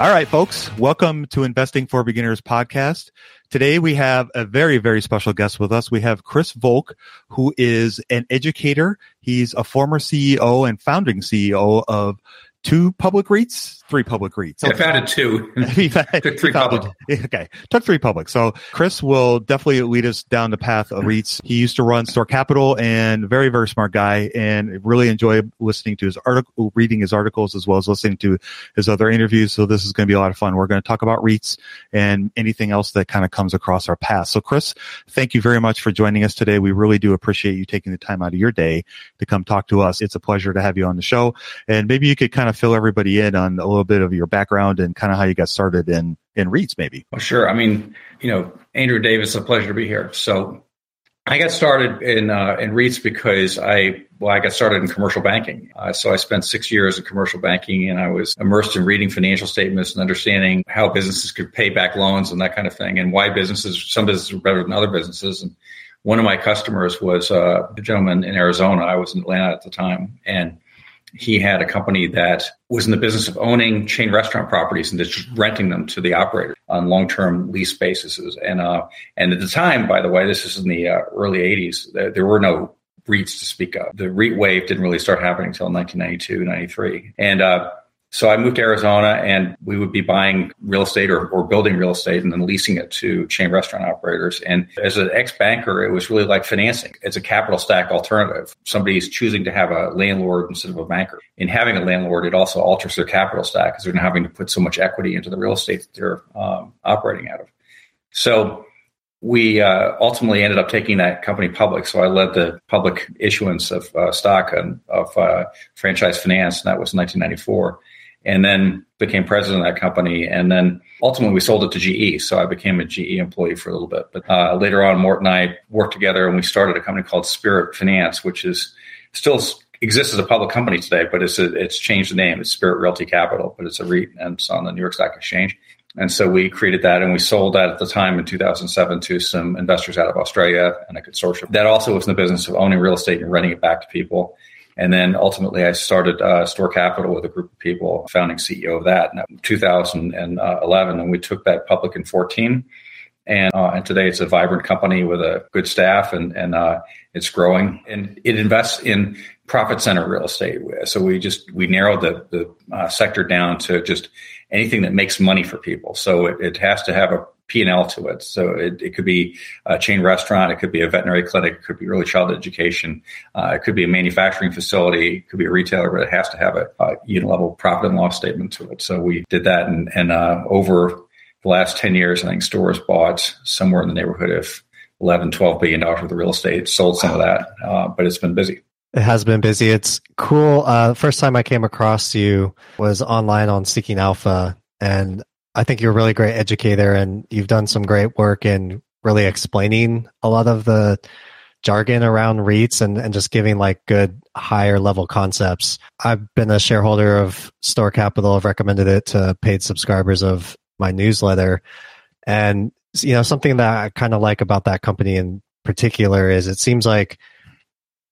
All right, folks, welcome to Investing for Beginners podcast. Today we have a very, very special guest with us. We have Chris Volk, who is an educator. He's a former CEO and founding CEO of two public REITs, three public REITs. Okay. I founded two. Took three public. Okay. Took three public. So Chris will definitely lead us down the path of REITs. He used to run Store Capital and very, very smart guy and really enjoy listening to his article, reading his articles as well as listening to his other interviews. So this is going to be a lot of fun. We're going to talk about REITs and anything else that kind of comes across our path. So Chris, thank you very much for joining us today. We really do appreciate you taking the time out of your day to come talk to us. It's a pleasure to have you on the show. And maybe you could kind of fill everybody in on a little bit of your background and kind of how you got started in in REITs, maybe. Well, sure. I mean, you know, Andrew Davis, a pleasure to be here. So I got started in uh, in REITs because I well, I got started in commercial banking. Uh, so I spent six years in commercial banking, and I was immersed in reading financial statements and understanding how businesses could pay back loans and that kind of thing, and why businesses some businesses were better than other businesses. And one of my customers was uh, a gentleman in Arizona. I was in Atlanta at the time, and he had a company that was in the business of owning chain restaurant properties and just renting them to the operator on long-term lease basis. And uh, and at the time, by the way, this is in the uh, early '80s. There, there, were no REITs to speak of. The REIT wave didn't really start happening until 1992, 93, and uh, so I moved to Arizona and we would be buying real estate or, or building real estate and then leasing it to chain restaurant operators. And as an ex banker, it was really like financing. It's a capital stack alternative. Somebody's choosing to have a landlord instead of a banker. In having a landlord, it also alters their capital stack because they're not having to put so much equity into the real estate that they're um, operating out of. So we uh, ultimately ended up taking that company public. So I led the public issuance of uh, stock and, of uh, franchise finance, and that was 1994 and then became president of that company. And then ultimately we sold it to GE. So I became a GE employee for a little bit. But uh, later on, Mort and I worked together and we started a company called Spirit Finance, which is still exists as a public company today, but it's a, it's changed the name. It's Spirit Realty Capital, but it's a REIT and it's on the New York Stock Exchange. And so we created that and we sold that at the time in 2007 to some investors out of Australia and a consortium that also was in the business of owning real estate and renting it back to people. And then ultimately, I started uh, Store Capital with a group of people, founding CEO of that in 2011. And we took that public in 14. And, uh, and today it's a vibrant company with a good staff and, and uh, it's growing. And it invests in profit center real estate. So we just we narrowed the the uh, sector down to just anything that makes money for people. So it, it has to have a P&L to it. So it, it, could be a chain restaurant, it could be a veterinary clinic, it could be early childhood education, uh, it could be a manufacturing facility, it could be a retailer, but it has to have a, a unit level profit and loss statement to it. So we did that, and, and uh, over the last 10 years, I think stores bought somewhere in the neighborhood of 11, 12 billion dollars worth of real estate, sold some of that, uh, but it's been busy. It has been busy. It's cool. Uh, first time I came across you was online on Seeking Alpha, and I think you're a really great educator, and you've done some great work in really explaining a lot of the jargon around REITs and, and just giving like good higher level concepts. I've been a shareholder of Store Capital. I've recommended it to paid subscribers of my newsletter. And, you know, something that I kind of like about that company in particular is it seems like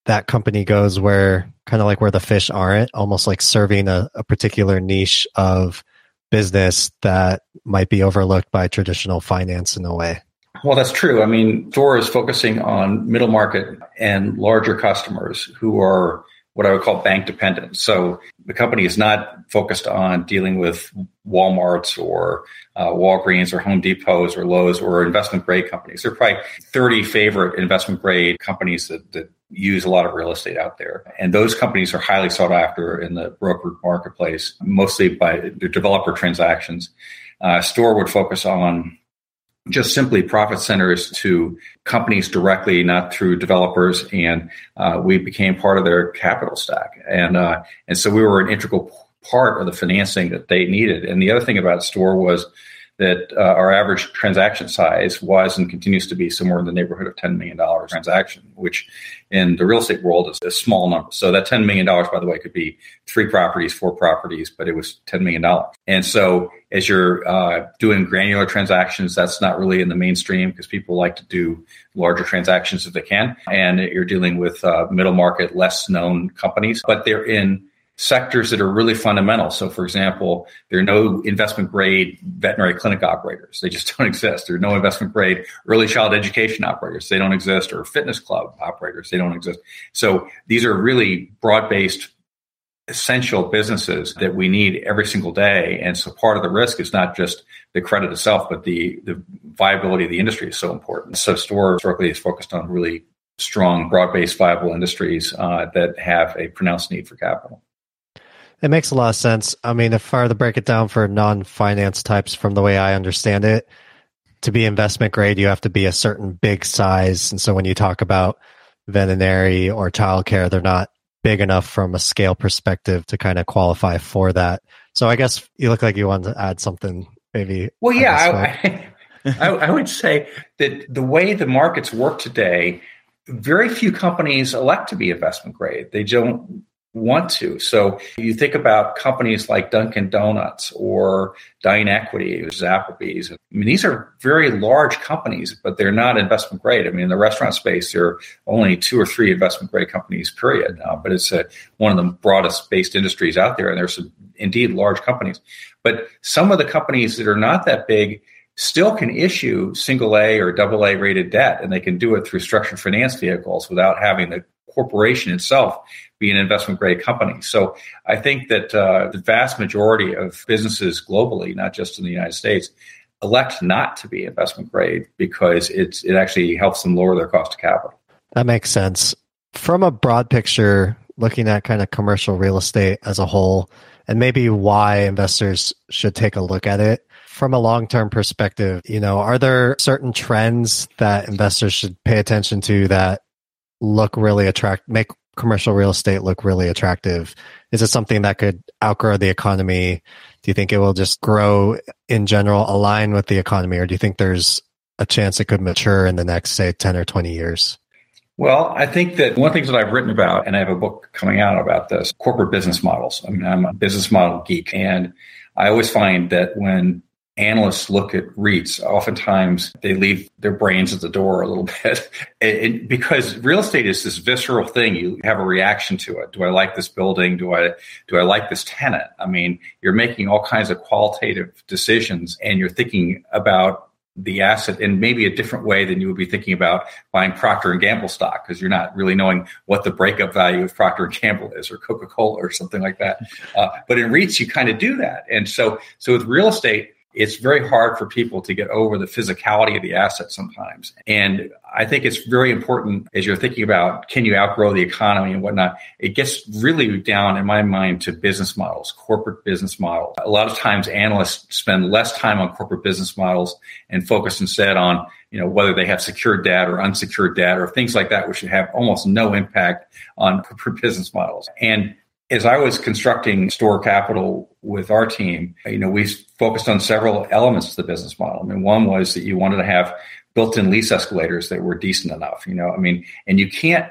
that company goes where kind of like where the fish aren't, almost like serving a, a particular niche of business that might be overlooked by traditional finance in a way. Well, that's true. I mean, Store is focusing on middle market and larger customers who are what I would call bank dependent. So the company is not focused on dealing with Walmarts or uh, Walgreens or Home Depots or Lowe's or investment grade companies. There are probably 30 favorite investment grade companies that, that use a lot of real estate out there. And those companies are highly sought after in the broker marketplace, mostly by the developer transactions. Uh, Store would focus on just simply profit centers to companies directly, not through developers. And uh, we became part of their capital stack. And, uh, and so we were an integral part of the financing that they needed. And the other thing about Store was that uh, our average transaction size was and continues to be somewhere in the neighborhood of $10 million transaction, which in the real estate world is a small number. So that $10 million, by the way, could be three properties, four properties, but it was $10 million. And so as you're uh, doing granular transactions, that's not really in the mainstream because people like to do larger transactions if they can. And you're dealing with uh, middle market, less known companies, but they're in sectors that are really fundamental. So, for example, there are no investment grade veterinary clinic operators. They just don't exist. There are no investment grade early child education operators. They don't exist, or fitness club operators. They don't exist. So, these are really broad based essential businesses that we need every single day. And so part of the risk is not just the credit itself, but the, the viability of the industry is so important. So Store historically is focused on really strong, broad-based, viable industries uh, that have a pronounced need for capital. It makes a lot of sense. I mean, if I were to break it down for non finance types from the way I understand it, to be investment grade, you have to be a certain big size. And so when you talk about veterinary or childcare, they're not big enough from a scale perspective to kind of qualify for that. So I guess you look like you want to add something maybe. Well, yeah, I, I, I would say that the way the markets work today, very few companies elect to be investment grade. They don't want to. So you think about companies like Dunkin' Donuts or DineEquity, or Applebee's. I mean, these are very large companies, but they're not investment grade. I mean, in the restaurant space, there are only two or three investment grade companies, period. Uh, but it's a, one of the broadest based industries out there, and there's some, indeed large companies. But some of the companies that are not that big still can issue single A or double A rated debt, and they can do it through structured finance vehicles without having the corporation itself be an investment grade company. So I think that uh, the vast majority of businesses globally, not just in the United States, elect not to be investment grade because it's it actually helps them lower their cost of capital. That makes sense. From a broad picture, looking at kind of commercial real estate as a whole, and maybe why investors should take a look at it. From a long term perspective, you know, are there certain trends that investors should pay attention to that look really attract make commercial real estate look really attractive? Is it something that could outgrow the economy? Do you think it will just grow in general, align with the economy, or do you think there's a chance it could mature in the next, say, 10 or 20 years? Well, I think that one of the things that I've written about, and I have a book coming out about this corporate business models. I mean, I'm a business model geek, and I always find that when analysts look at REITs, oftentimes they leave their brains at the door a little bit it, because real estate is this visceral thing. You have a reaction to it. Do I like this building? Do I do I like this tenant? I mean, you're making all kinds of qualitative decisions, and you're thinking about the asset in maybe a different way than you would be thinking about buying Procter and Gamble stock because you're not really knowing what the breakup value of Procter and Gamble is or Coca Cola or something like that. Uh, but in REITs, you kind of do that, and so so with real estate, it's very hard for people to get over the physicality of the asset sometimes. And I think it's very important as you're thinking about can you outgrow the economy and whatnot, it gets really down in my mind to business models, corporate business models. A lot of times analysts spend less time on corporate business models and focus instead on you know whether they have secured debt or unsecured debt or things like that, which should have almost no impact on corporate business models. And as I was constructing STORE Capital with our team, you know, we focused on several elements of the business model. I mean, one was that you wanted to have built-in lease escalators that were decent enough, you know, I mean, and you can't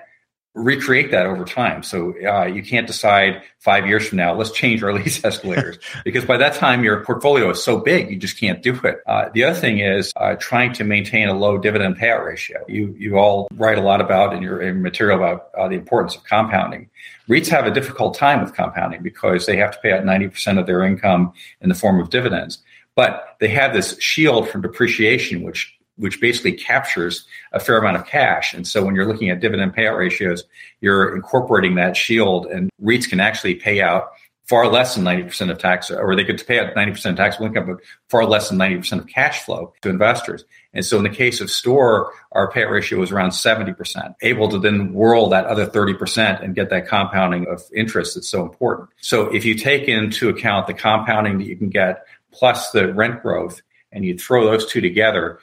recreate that over time. So uh, you can't decide five years from now, let's change our lease escalators because by that time your portfolio is so big, you just can't do it. Uh, the other thing is uh, trying to maintain a low dividend payout ratio. You you all write a lot about in your, in material about uh, the importance of compounding. REITs have a difficult time with compounding because they have to pay out 90% of their income in the form of dividends. But they have this shield from depreciation, which which basically captures a fair amount of cash. And so when you're looking at dividend payout ratios, you're incorporating that shield and REITs can actually pay out far less than 90% of tax, or they could pay out 90% of taxable income, but far less than 90% of cash flow to investors. And so in the case of store, our payout ratio was around 70%, able to then whirl that other 30% and get that compounding of interest that's so important. So if you take into account the compounding that you can get plus the rent growth and you throw those two together,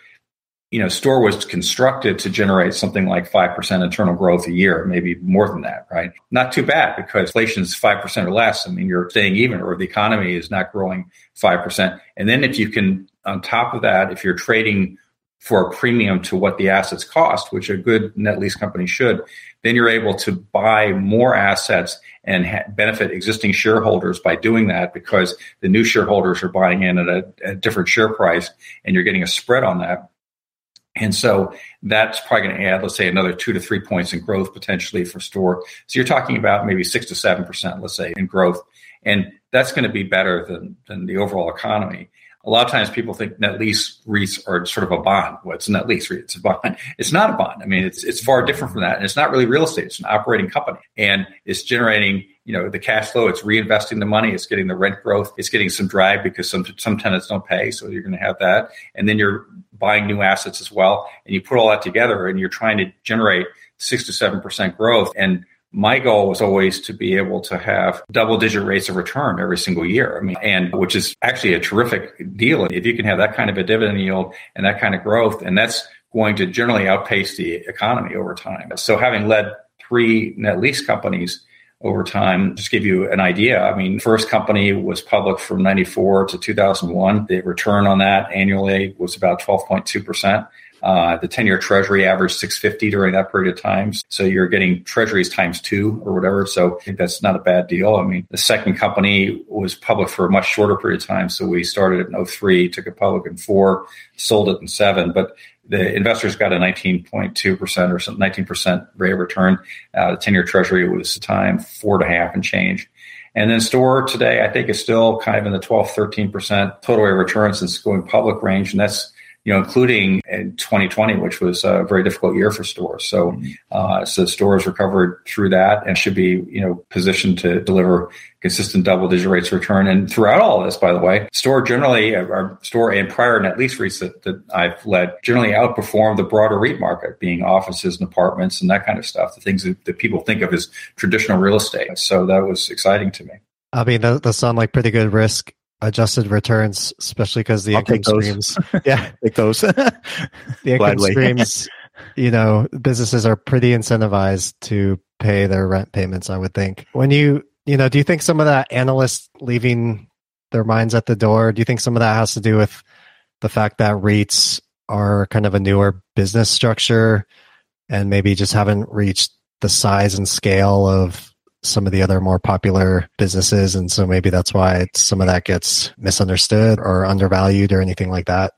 you know, store was constructed to generate something like 5% internal growth a year, maybe more than that, right? Not too bad because inflation is 5% or less. I mean, you're staying even or the economy is not growing 5%. And then if you can, on top of that, if you're trading for a premium to what the assets cost, which a good net lease company should, then you're able to buy more assets and ha- benefit existing shareholders by doing that because the new shareholders are buying in at a, a different share price and you're getting a spread on that and so that's probably going to add, let's say, another two to three points in growth potentially for store. So you're talking about maybe six to seven percent, let's say, in growth, and that's going to be better than than the overall economy. A lot of times people think net lease REITs are sort of a bond. What's well, net lease REIT? It's a bond. It's not a bond. I mean, it's it's far different from that. And it's not really real estate. It's an operating company, and it's generating you know the cash flow. It's reinvesting the money. It's getting the rent growth. It's getting some drag because some some tenants don't pay, so you're going to have that. And then you're buying new assets as well. And you put all that together, and you're trying to generate six to seven percent growth. And my goal was always to be able to have double digit rates of return every single year. I mean, and which is actually a terrific deal. If you can have that kind of a dividend yield and that kind of growth, and that's going to generally outpace the economy over time. So having led three net lease companies, over time. Just give you an idea. I mean, first company was public from 94 to 2001. The return on that annually was about 12.2%. Uh, the 10 year treasury averaged 650 during that period of time. So you're getting treasuries times two or whatever. So I think that's not a bad deal. I mean, the second company was public for a much shorter period of time. So we started in 03, took it public in four, sold it in seven. But the investors got a 19.2% or some 19% rate of return. Uh, the 10 year treasury was the time four a half and change. And then store today, I think is still kind of in the 12, 13% total rate of return since going public range. And that's you know, including in 2020, which was a very difficult year for stores. So, uh, so stores recovered through that and should be, you know, positioned to deliver consistent double digit rates of return. And throughout all of this, by the way, store generally, uh, our store and prior net lease REITs that, that I've led generally outperform the broader REIT market, being offices and apartments and that kind of stuff, the things that, that people think of as traditional real estate. So that was exciting to me. I mean, that, that sound like pretty good risk adjusted returns, especially because the I'll income streams. Yeah, take those. the income streams. You know, businesses are pretty incentivized to pay their rent payments. I would think. When you, you know, do you think some of that analysts leaving their minds at the door? Do you think some of that has to do with the fact that REITs are kind of a newer business structure and maybe just haven't reached the size and scale of some of the other more popular businesses. And so maybe that's why some of that gets misunderstood or undervalued or anything like that.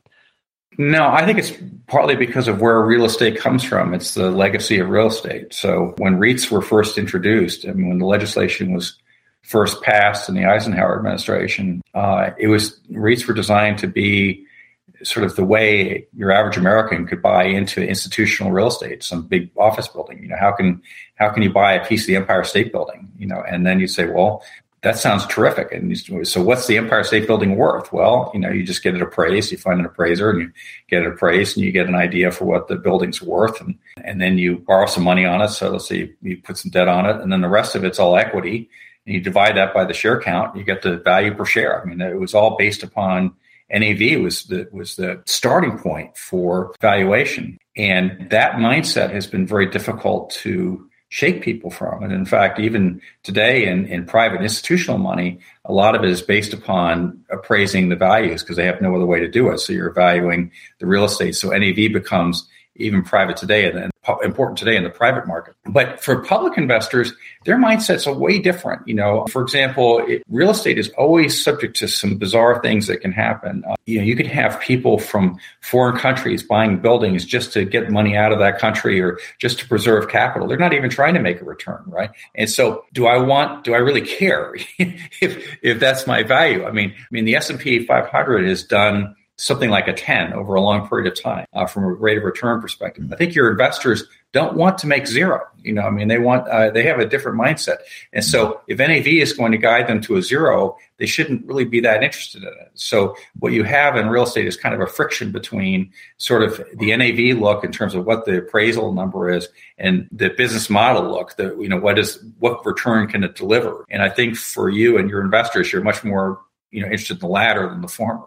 No, I think it's partly because of where real estate comes from. It's the legacy of real estate. So when REITs were first introduced, mean, when the legislation was first passed in the Eisenhower administration, uh, it was REITs were designed to be sort of the way your average American could buy into institutional real estate, some big office building. You know, how can how can you buy a piece of the Empire State Building? You know, and then you say, well, that sounds terrific. And so, what's the Empire State Building worth? Well, you know, you just get it appraised. You find an appraiser, and you get it appraised, and you get an idea for what the building's worth, and and then you borrow some money on it. So let's say you, you put some debt on it, and then the rest of it's all equity. And you divide that by the share count, you get the value per share. I mean, it was all based upon NAV was the was the starting point for valuation, and that mindset has been very difficult to shake people from. And in fact, even today in, in private institutional money, a lot of it is based upon appraising the values because they have no other way to do it. So you're valuing the real estate. So NAV becomes even private today and important today in the private market. But for public investors, their mindsets are way different. You know, for example, it, real estate is always subject to some bizarre things that can happen. Uh, you know, you could have people from foreign countries buying buildings just to get money out of that country or just to preserve capital. They're not even trying to make a return, right? And so, do I want? Do I really care if if that's my value? I mean, I mean, the S and P 500 is done something like a 10 over a long period of time uh, from a rate of return perspective. I think your investors don't want to make zero. You know, I mean, they want, uh, they have a different mindset. And so if NAV is going to guide them to a zero, they shouldn't really be that interested in it. So what you have in real estate is kind of a friction between sort of the NAV look in terms of what the appraisal number is and the business model look that, you know, what is, what return can it deliver? And I think for you and your investors, you're much more, you know, interested in the latter than the former.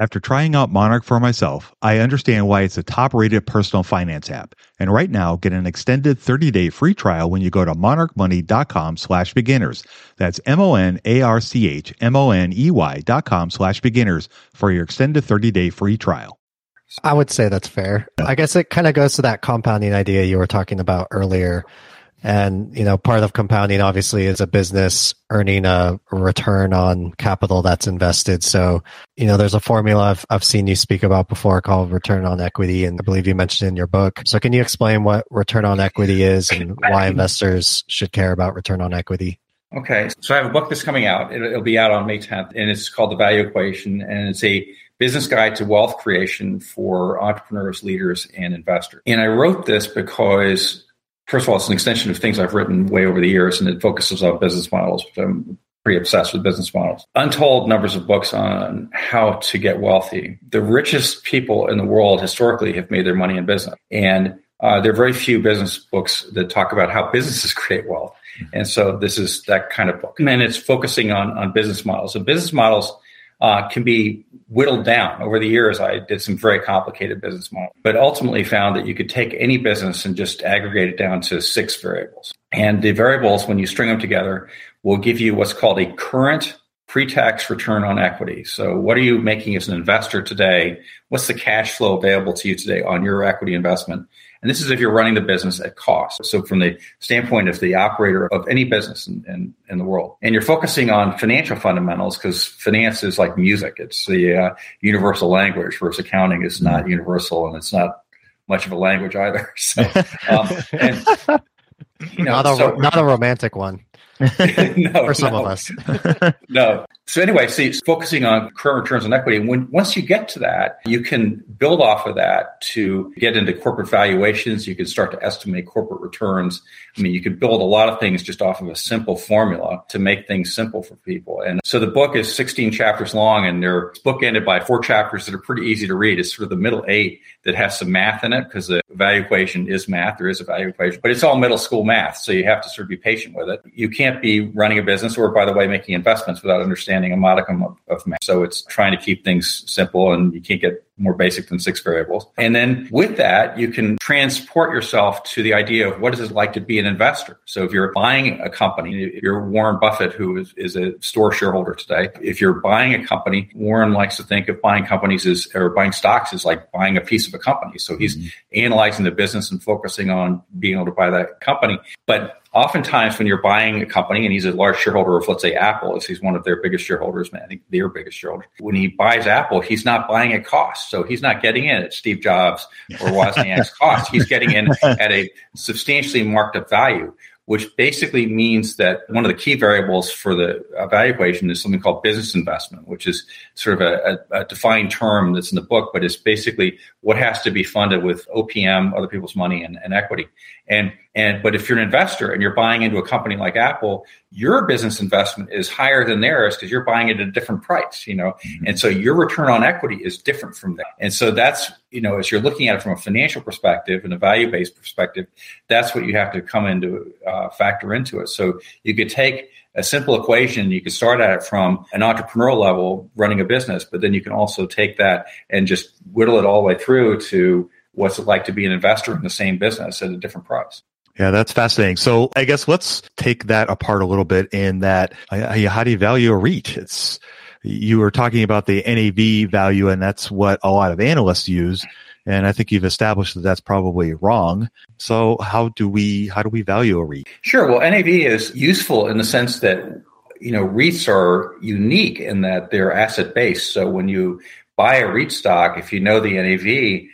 After trying out Monarch for myself, I understand why it's a top rated personal finance app. And right now, get an extended 30 day free trial when you go to monarchmoney.com slash beginners. That's M O N A R C H M O N E Y dot com slash beginners for your extended 30 day free trial. I would say that's fair. I guess it kind of goes to that compounding idea you were talking about earlier and, you know, part of compounding obviously is a business earning a return on capital that's invested. So, you know, there's a formula I've, I've seen you speak about before called return on equity. And I believe you mentioned in your book. So can you explain what return on equity is and why investors should care about return on equity? Okay. So I have a book that's coming out. It'll, it'll be out on May 10th and it's called The Value Equation. And it's a business guide to wealth creation for entrepreneurs, leaders, and investors. And I wrote this because first of all, it's an extension of things I've written way over the years, and it focuses on business models, which I'm pretty obsessed with business models. Untold numbers of books on how to get wealthy. The richest people in the world historically have made their money in business. And uh, there are very few business books that talk about how businesses create wealth. And so this is that kind of book. And it's focusing on, on business models. And business models uh, can be whittled down. Over the years, I did some very complicated business models, but ultimately found that you could take any business and just aggregate it down to six variables. And the variables, when you string them together, will give you what's called a current pre-tax return on equity. So what are you making as an investor today? What's the cash flow available to you today on your equity investment? And this is if you're running the business at cost. So from the standpoint of the operator of any business in, in, in the world, and you're focusing on financial fundamentals because finance is like music. It's the uh, universal language, whereas accounting is not universal and it's not much of a language either. So, um, and, you know, not a, so, not a romantic one. no, for some no. of us. no. So anyway, see, focusing on current returns on equity. When once you get to that, you can build off of that to get into corporate valuations. You can start to estimate corporate returns. I mean, you could build a lot of things just off of a simple formula to make things simple for people. And so the book is 16 chapters long, and they're bookended by four chapters that are pretty easy to read. It's sort of the middle eight that has some math in it because the value equation is math. There is a value equation, but it's all middle school math. So you have to sort of be patient with it. You can't be running a business or, by the way, making investments without understanding a modicum of, of math. So it's trying to keep things simple and you can't get more basic than six variables. And then with that, you can transport yourself to the idea of what is it like to be an investor. So if you're buying a company, if you're Warren Buffett, who is, is a store shareholder today, if you're buying a company, Warren likes to think of buying companies as, or buying stocks is like buying a piece of a company. So he's mm-hmm. analyzing the business and focusing on being able to buy that company. But oftentimes when you're buying a company and he's a large shareholder of let's say apple as he's one of their biggest shareholders i think their biggest shareholder when he buys apple he's not buying at cost so he's not getting in at steve jobs or wozniak's cost he's getting in at a substantially marked up value which basically means that one of the key variables for the evaluation is something called business investment, which is sort of a, a, defined term that's in the book, but it's basically what has to be funded with OPM, other people's money, and, and equity. And and but if you're an investor and you're buying into a company like Apple, your business investment is higher than theirs because you're buying it at a different price, you know. Mm-hmm. And so your return on equity is different from that. And so that's, you know, as you're looking at it from a financial perspective and a value-based perspective, that's what you have to come into uh, factor into it. So you could take a simple equation. You could start at it from an entrepreneurial level running a business, but then you can also take that and just whittle it all the way through to what's it like to be an investor in the same business at a different price. Yeah, that's fascinating. So I guess let's take that apart a little bit in that uh, how do you value a REIT? It's you were talking about the NAV value and that's what a lot of analysts use. And I think you've established that that's probably wrong. So how do we how do we value a REIT? Sure. Well, NAV is useful in the sense that you know REITs are unique in that they're asset based. So when you buy a REIT stock, if you know the NAV,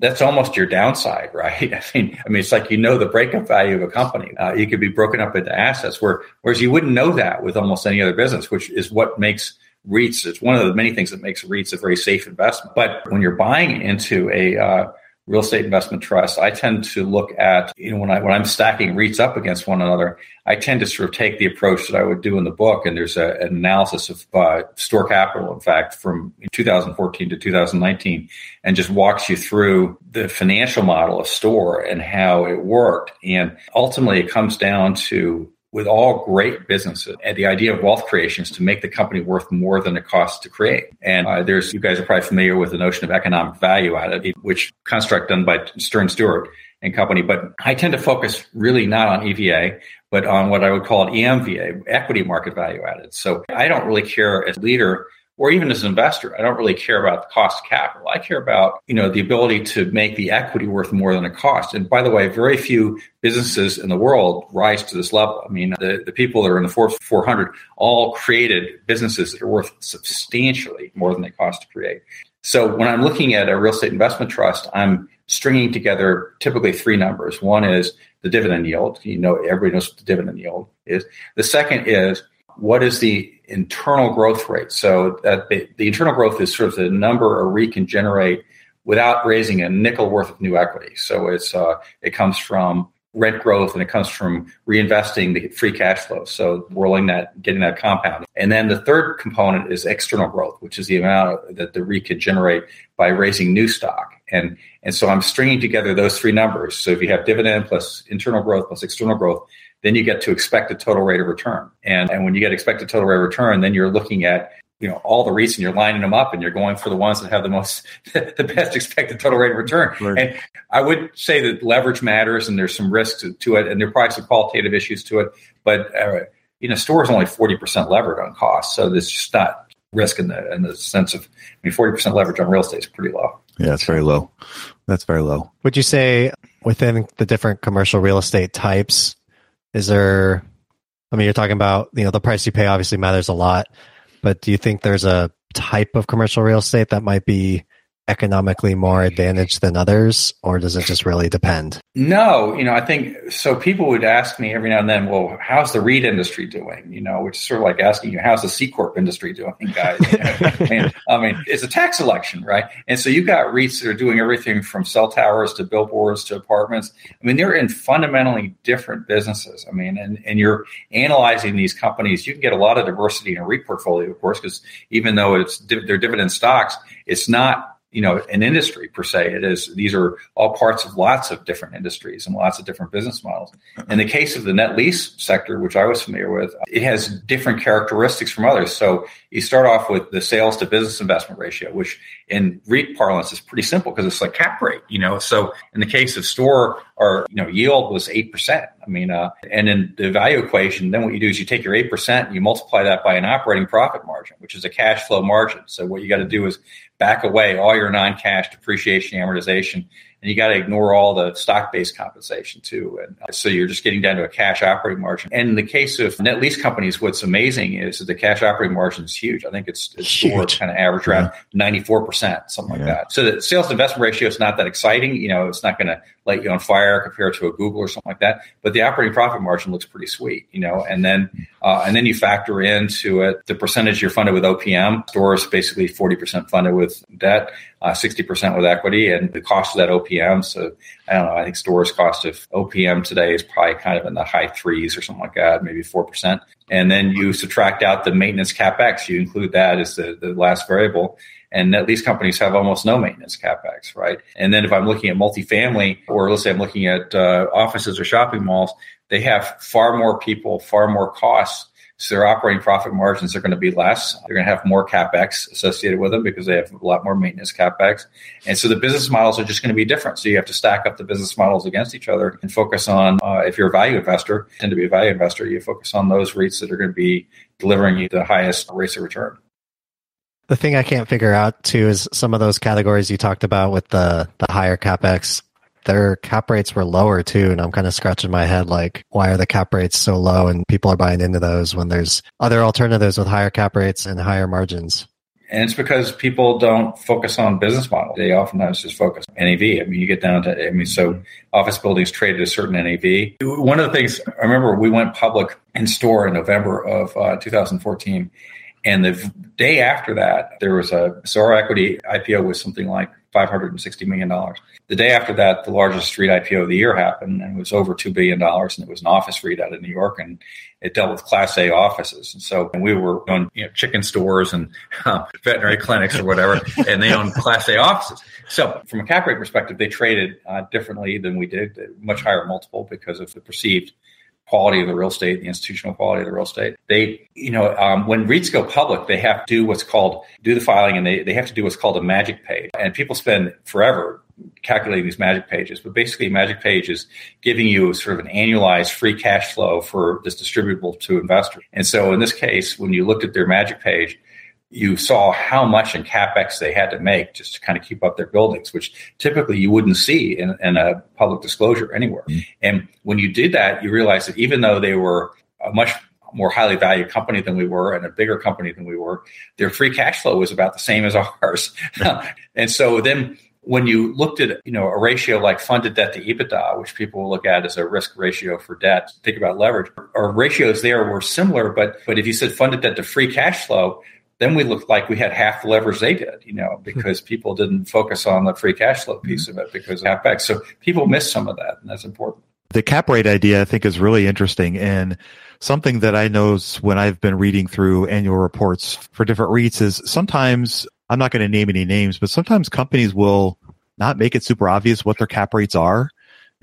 that's almost your downside, right? I mean, I mean, it's like you know the breakup value of a company. Uh, you could be broken up into assets, where whereas you wouldn't know that with almost any other business, which is what makes REITs. It's one of the many things that makes REITs a very safe investment. But when you're buying into a uh, real estate investment trust, I tend to look at, you know, when I when I'm stacking REITs up against one another, I tend to sort of take the approach that I would do in the book. And there's a, an analysis of uh, Store Capital, in fact, from 2014 to 2019, and just walks you through the financial model of Store and how it worked. And ultimately, it comes down to with all great businesses. And the idea of wealth creation is to make the company worth more than it costs to create. And uh, there's, you guys are probably familiar with the notion of economic value added, which construct done by Stern Stewart and company. But I tend to focus really not on EVA, but on what I would call an EMVA, equity market value added. So I don't really care as leader or even as an investor, I don't really care about the cost of capital. I care about, you know, the ability to make the equity worth more than the cost. And by the way, very few businesses in the world rise to this level. I mean, the, the people that are in the Forbes 400 all created businesses that are worth substantially more than they cost to create. So when I'm looking at a real estate investment trust, I'm stringing together typically three numbers. One is the dividend yield. You know, everybody knows what the dividend yield is. The second is what is the internal growth rate? So that the, the internal growth is sort of the number a REIT can generate without raising a nickel worth of new equity. So it's uh, it comes from rent growth and it comes from reinvesting the free cash flow. So rolling that, getting that compound. And then the third component is external growth, which is the amount that the REIT could generate by raising new stock. And, and so I'm stringing together those three numbers. So if you have dividend plus internal growth plus external growth, then you get to expect a total rate of return. And, and when you get expected total rate of return, then you're looking at you know all the REITs and you're lining them up and you're going for the ones that have the most the best expected total rate of return. Right. And I would say that leverage matters and there's some risks to, to it and there are probably some qualitative issues to it. But uh, you know, store is only forty percent levered on cost, so there's just not risk in the in the sense of I mean forty percent leverage on real estate is pretty low. Yeah, it's very low. That's very low. Would you say within the different commercial real estate types, is there? I mean, you're talking about you know the price you pay obviously matters a lot but do you think there's a type of commercial real estate that might be economically more advantaged than others, or does it just really depend? No, you know, I think so. People would ask me every now and then, "Well, how's the REIT industry doing?" You know, which is sort of like asking you, "How's the C corp industry doing, guys?" You know? I, mean, I mean, it's a tax election, right? And so you've got REITs that are doing everything from cell towers to billboards to apartments. I mean, they're in fundamentally different businesses. I mean, and and you're analyzing these companies. You can get a lot of diversity in a REIT portfolio, of course, because even though it's they're dividend stocks, it's not you know an industry per se. It is these are all parts of lots of different industries and lots of different business models. In the case of the net lease sector which i was familiar with it has different characteristics from others. So you start off with the sales to business investment ratio which in REIT parlance is pretty simple because it's like cap rate you know? So in the case of store our you know yield was 8% i mean uh, and in the value equation then what you do is you take your 8% and you multiply that by an operating profit margin which is a cash flow margin. So what you got to do is back away all your non-cash depreciation amortization and you got to ignore all the stock-based compensation too. And uh, so you're just getting down to a cash operating margin. And in the case of net lease companies, what's amazing is that the cash operating margin is huge. I think it's, it's kind of average around yeah. 94%, something yeah. like that. So the sales to investment ratio is not that exciting. You know, it's not going to light you on fire compared to a Google or something like that. But the operating profit margin looks pretty sweet, you know, and then, uh, and then you factor into it the percentage you're funded with OPM. Stores basically 40% funded with debt uh, 60% with equity and the cost of that OPM. So I don't know, I think stores cost of OPM today is probably kind of in the high threes or something like that, maybe 4%. And then you subtract out the maintenance CapEx. You include that as the, the last variable. And net lease companies have almost no maintenance capex, right? And then if I'm looking at multifamily, or let's say I'm looking at uh, offices or shopping malls, they have far more people, far more costs so their operating profit margins are going to be less. They're going to have more capex associated with them because they have a lot more maintenance capex. And so the business models are just going to be different. So you have to stack up the business models against each other and focus on, uh, if you're a value investor, tend to be a value investor, you focus on those REITs that are going to be delivering you the highest rates of return. The thing I can't figure out too is some of those categories you talked about with the, the higher capex their cap rates were lower too. And I'm kind of scratching my head like, why are the cap rates so low and people are buying into those when there's other alternatives with higher cap rates and higher margins? And it's because people don't focus on business model. They oftentimes just focus on NAV. I mean, you get down to, I mean, so office buildings traded a certain NAV. One of the things I remember we went public in store in November of uh, 2014. And the day after that, there was a, so our equity IPO was something like $560 million. The day after that, the largest REIT IPO of the year happened, and it was over $2 billion. And it was an office REIT out of New York, and it dealt with Class A offices. And so and we were on you know, chicken stores and uh, veterinary clinics or whatever, and they owned Class A offices. So from a cap rate perspective, they traded uh, differently than we did, much higher multiple because of the perceived quality of the real estate, the institutional quality of the real estate. They, you know, um, when REITs go public, they have to do what's called do the filing, and they they have to do what's called a magic page. And people spend forever calculating these magic pages, but basically, magic page is giving you sort of an annualized free cash flow for this distributable to investors. And so, in this case, when you looked at their magic page, you saw how much in capex they had to make just to kind of keep up their buildings, which typically you wouldn't see in, in a public disclosure anywhere. Mm-hmm. And when you did that, you realized that even though they were a much more highly valued company than we were and a bigger company than we were, their free cash flow was about the same as ours. and so then when you looked at you know a ratio like funded debt to EBITDA, which people will look at as a risk ratio for debt, think about leverage. Our ratios there were similar, but but if you said funded debt to free cash flow, then we looked like we had half the leverage they did, you know, hmm. because people didn't focus on the free cash flow piece of it because of capex. So people miss some of that, and that's important. The cap rate idea I think is really interesting and something that I know when I've been reading through annual reports for different REITs is sometimes I'm not going to name any names, but sometimes companies will not make it super obvious what their cap rates are.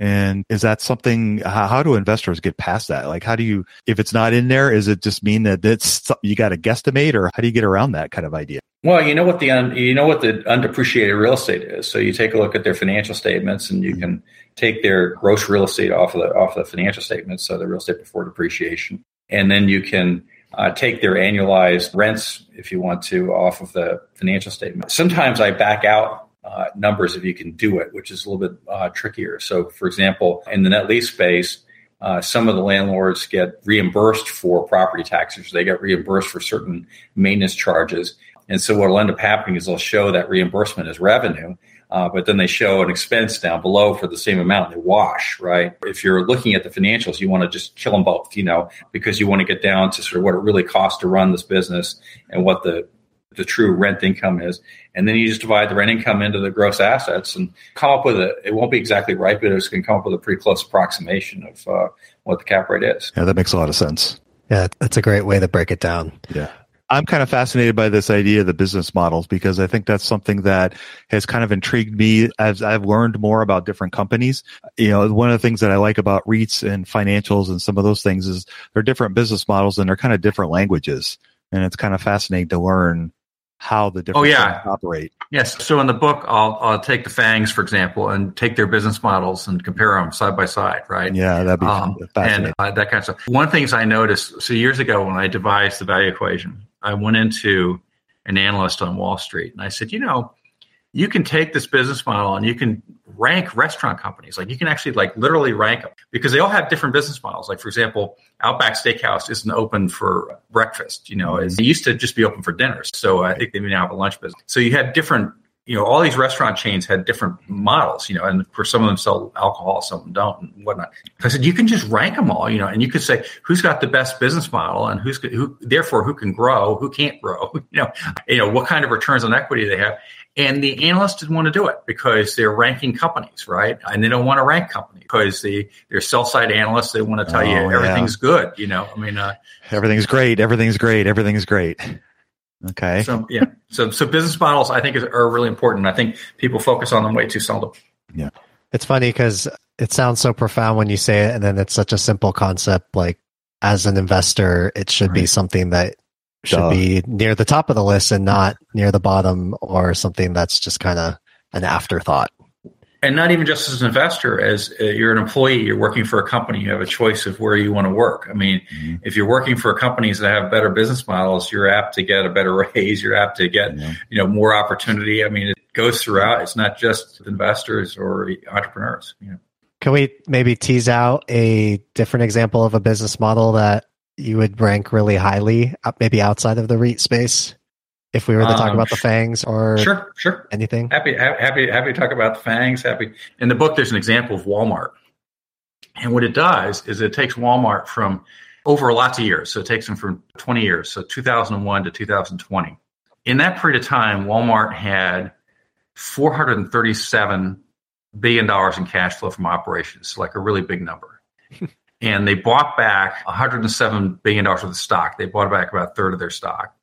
And is that something, how, how, do investors get past that? Like, how do you, if it's not in there, is it just mean that it's, you got to guesstimate or how do you get around that kind of idea? Well, you know what the, un, you know what the undepreciated real estate is. So you take a look at their financial statements and you can take their gross real estate off of the, off of the financial statements. So the real estate before depreciation. And then you can uh, take their annualized rents, if you want to, off of the financial statement. Sometimes I back out uh, numbers if you can do it, which is a little bit uh, trickier. So, for example, in the net lease space, uh, some of the landlords get reimbursed for property taxes. They get reimbursed for certain maintenance charges. And so what will end up happening is they'll show that reimbursement as revenue, uh, but then they show an expense down below for the same amount. They wash, right? If you're looking at the financials, you want to just kill them both, you know, because you want to get down to sort of what it really costs to run this business and what the the true rent income is. And then you just divide the rent income into the gross assets and come up with a, it won't be exactly right, but it's going to come up with a pretty close approximation of uh, what the cap rate is. Yeah, that makes a lot of sense. Yeah, that's a great way to break it down. Yeah. I'm kind of fascinated by this idea of the business models because I think that's something that has kind of intrigued me as I've learned more about different companies. You know, one of the things that I like about REITs and financials and some of those things is they're different business models and they're kind of different languages. And it's kind of fascinating to learn how the different oh, yeah. operate. Yes. So in the book, I'll, I'll take the Fangs, for example, and take their business models and compare them side by side, right? Yeah, that'd be um, fascinating. And uh, that kind of stuff. One of the things I noticed, so years ago when I devised the value equation, I went into an analyst on Wall Street and I said, you know, you can take this business model and you can rank restaurant companies. Like you can actually like literally rank them because they all have different business models. Like for example, Outback Steakhouse isn't open for breakfast. You know, it used to just be open for dinners. So uh, I think they may now have a lunch business. So you had different. You know, all these restaurant chains had different models. You know, and for some of them sell alcohol, some of them don't, and whatnot. I said you can just rank them all. You know, and you could say who's got the best business model and who's who. Therefore, who can grow, who can't grow. You know, you know what kind of returns on equity they have and the analysts didn't want to do it because they're ranking companies, right? And they don't want to rank companies because they, they're sell side analysts. They want to tell oh, you everything's yeah. good. You know, I mean, uh, everything's great. Everything's great. Everything's great. Okay. So, yeah. So, so business models, I think, is, are really important. I think people focus on them way too seldom. Yeah. It's funny because it sounds so profound when you say it, and then it's such a simple concept. Like, as an investor, it should right. be something that should Duh. be near the top of the list and not near the bottom or something that's just kind of an afterthought. And not even just as an investor, as uh, you're an employee, you're working for a company, you have a choice of where you want to work. I mean, mm-hmm. if you're working for companies that have better business models, you're apt to get a better raise, you're apt to get, mm-hmm. you know, more opportunity. I mean, it goes throughout. It's not just investors or entrepreneurs. You know. Can we maybe tease out a different example of a business model that you would rank really highly, uh, maybe outside of the REIT space, if we were to talk um, about the fangs or sure, sure, anything. Happy, happy, happy to talk about the fangs. Happy in the book. There's an example of Walmart, and what it does is it takes Walmart from over lots of years. So it takes them from 20 years, so 2001 to 2020. In that period of time, Walmart had 437 billion dollars in cash flow from operations, like a really big number. and they bought back 107 billion dollars worth of stock. They bought back about a third of their stock.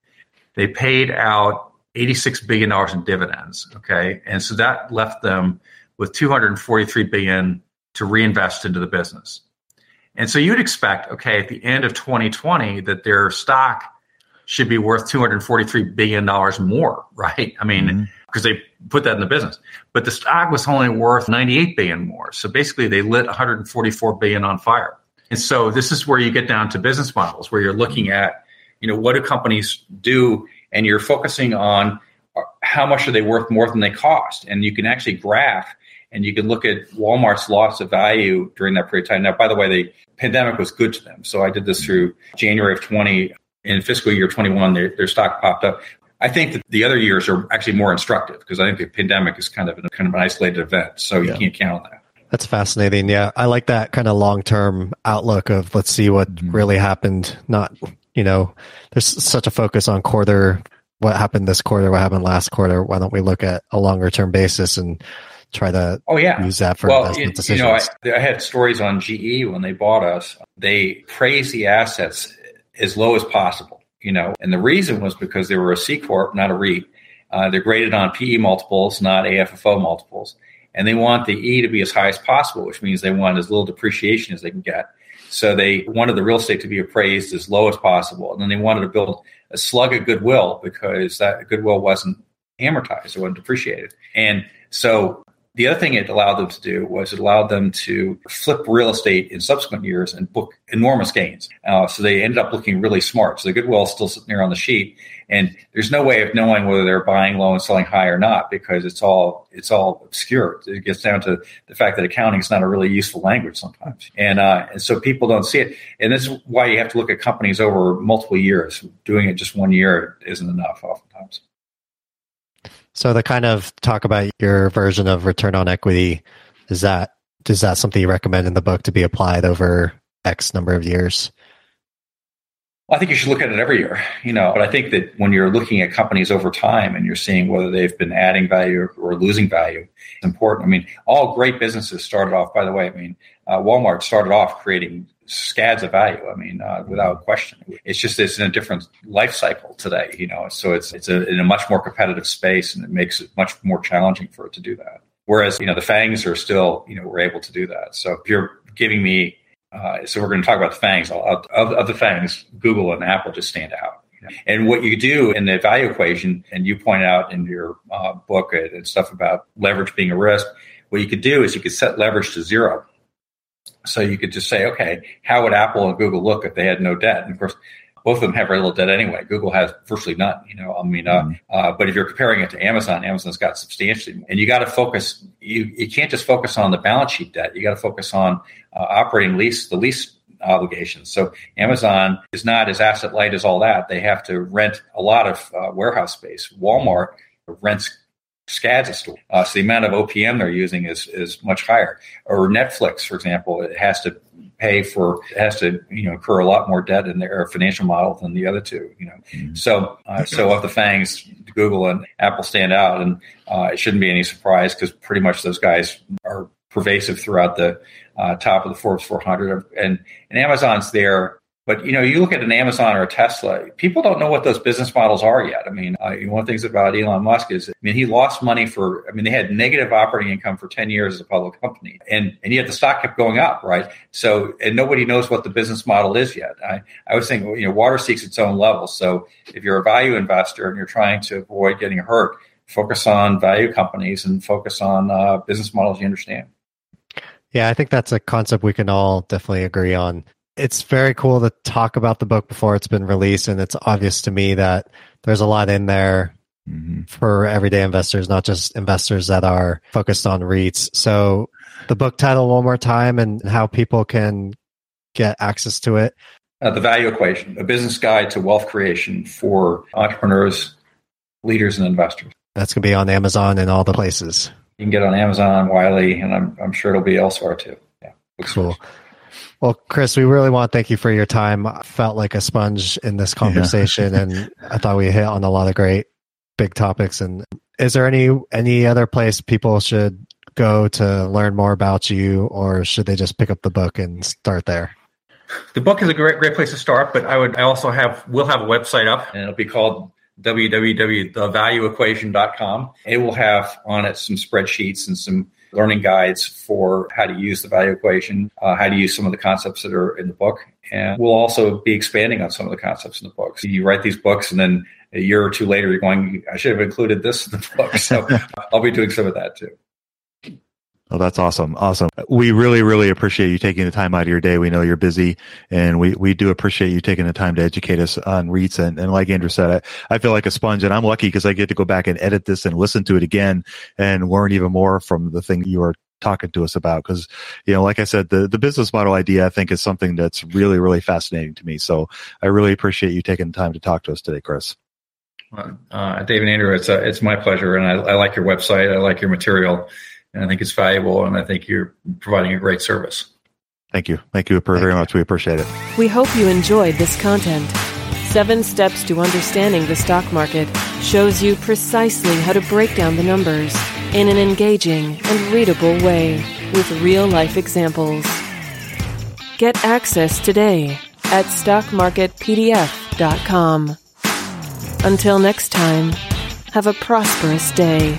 They paid out 86 billion dollars in dividends. Okay, and so that left them with 243 billion to reinvest into the business. And so you'd expect, okay, at the end of 2020, that their stock should be worth 243 billion dollars more, right? I mean, because mm-hmm. they put that in the business. But the stock was only worth 98 billion more. So basically, they lit 144 billion on fire. And so this is where you get down to business models where you're looking at, you know, what do companies do? And you're focusing on uh, how much are they worth more than they cost. And you can actually graph and you can look at Walmart's loss of value during that period of time. Now, by the way, the pandemic was good to them. So I did this through January of 20. In fiscal year 21, their, their stock popped up. I think that the other years are actually more instructive because I think the pandemic is kind of, a, kind of an isolated event. So you yeah. can't count on that. That's fascinating. Yeah. I like that kind of long term outlook of let's see what mm-hmm. really happened. Not, you know, there's such a focus on quarter, what happened this quarter, what happened last quarter. Why don't we look at a longer term basis and try to oh yeah use that for well, investment you, decisions. You know, I, I, had stories on GE when they bought us. They praised the assets as low as possible. You know, and the reason was because they were a C corp, not a REIT. Uh, they're graded on PE multiples, not AFFO multiples, and they want the E to be as high as possible, which means they want as little depreciation as they can get. So they wanted the real estate to be appraised as low as possible, and then they wanted to build a slug of goodwill because that goodwill wasn't amortized; it wasn't depreciated, and so the other thing it allowed them to do was it allowed them to flip real estate in subsequent years and book enormous gains. Uh, so they ended up looking really smart. So the goodwill is still sitting there on the sheet, and there's no way of knowing whether they're buying low and selling high or not because it's all it's all obscure. It gets down to the fact that accounting is not a really useful language sometimes, and uh, and so people don't see it. And this is why you have to look at companies over multiple years. Doing it just one year isn't enough oftentimes. So the kind of talk about your version of return on equity is that is that something you recommend in the book to be applied over X number of years? I think you should look at it every year, you know. But I think that when you're looking at companies over time and you're seeing whether they've been adding value or losing value, it's important. I mean, all great businesses started off. By the way, I mean, uh, Walmart started off creating scads of value. I mean, uh, without question. It's just it's in a different life cycle today, you know. So it's it's a, in a much more competitive space, and it makes it much more challenging for it to do that. Whereas you know the fangs are still you know we're able to do that. So if you're giving me, uh, so we're going to talk about the fangs. Of, of the fangs, Google and Apple just stand out. And what you do in the value equation, and you point out in your uh, book and stuff about leverage being a risk, what you could do is you could set leverage to zero so you could just say, okay, how would Apple and Google look if they had no debt? And of course, both of them have very little debt anyway. Google has virtually none. You know, I mean, uh, mm-hmm. uh, but if you're comparing it to Amazon, Amazon's got substantially, more. and you got to focus. You you can't just focus on the balance sheet debt. You got to focus on uh, operating lease, the lease obligations. So Amazon is not as asset light as all that. They have to rent a lot of uh, warehouse space. Walmart rents SCADs store. Uh, so the amount of OPM they're using is is much higher. Or Netflix, for example, it has to pay for it has to you know incur a lot more debt in their financial model than the other two. You know, mm-hmm. so uh, so of the fangs, Google and Apple stand out, and uh, it shouldn't be any surprise because pretty much those guys are pervasive throughout the uh, top of the Forbes 400, and and Amazon's there but you know, you look at an Amazon or a Tesla, people don't know what those business models are yet. I mean, uh, one of the things about Elon Musk is, I mean, he lost money for, I mean, they had negative operating income for 10 years as a public company. And, and yet the stock kept going up, right? So, and nobody knows what the business model is yet. I, I was thinking, you know, water seeks its own level. So if you're a value investor and you're trying to avoid getting hurt, focus on value companies and focus on uh, business models you understand. Yeah, I think that's a concept we can all definitely agree on it's very cool to talk about the book before it's been released, and it's obvious to me that there's a lot in there mm-hmm. for everyday investors, not just investors that are focused on REITs. So, the book title one more time and how people can get access to it. Uh, the Value Equation: A Business Guide to Wealth Creation for Entrepreneurs, Leaders, and Investors. That's going to be on Amazon and all the places. You can get on Amazon, Wiley, and I'm, I'm sure it'll be elsewhere too. Yeah, cool. Well, Chris, we really want to thank you for your time. I felt like a sponge in this conversation, yeah. and I thought we hit on a lot of great big topics. And is there any any other place people should go to learn more about you, or should they just pick up the book and start there? The book is a great great place to start, but I would I also have we'll have a website up, and it'll be called www.thevalueequation.com. It will have on it some spreadsheets and some learning guides for how to use the value equation, uh, how to use some of the concepts that are in the book. And we'll also be expanding on some of the concepts in the book. So you write these books and then a year or two later, you're going, I should have included this in the book. So I'll be doing some of that too. Oh, that's awesome. Awesome. We really, really appreciate you taking the time out of your day. We know you're busy and we, we do appreciate you taking the time to educate us on REITs. And, and like Andrew said, I, I feel like a sponge and I'm lucky because I get to go back and edit this and listen to it again and learn even more from the thing you are talking to us about. Cause, you know, like I said, the, the business model idea, I think is something that's really, really fascinating to me. So I really appreciate you taking the time to talk to us today, Chris. Uh, David Andrew, it's a, it's my pleasure. And I, I like your website. I like your material and I think it's valuable, and I think you're providing a great service. Thank you. Thank you very much. We appreciate it. We hope you enjoyed this content. Seven Steps to Understanding the Stock Market shows you precisely how to break down the numbers in an engaging and readable way with real life examples. Get access today at stockmarketpdf.com. Until next time, have a prosperous day.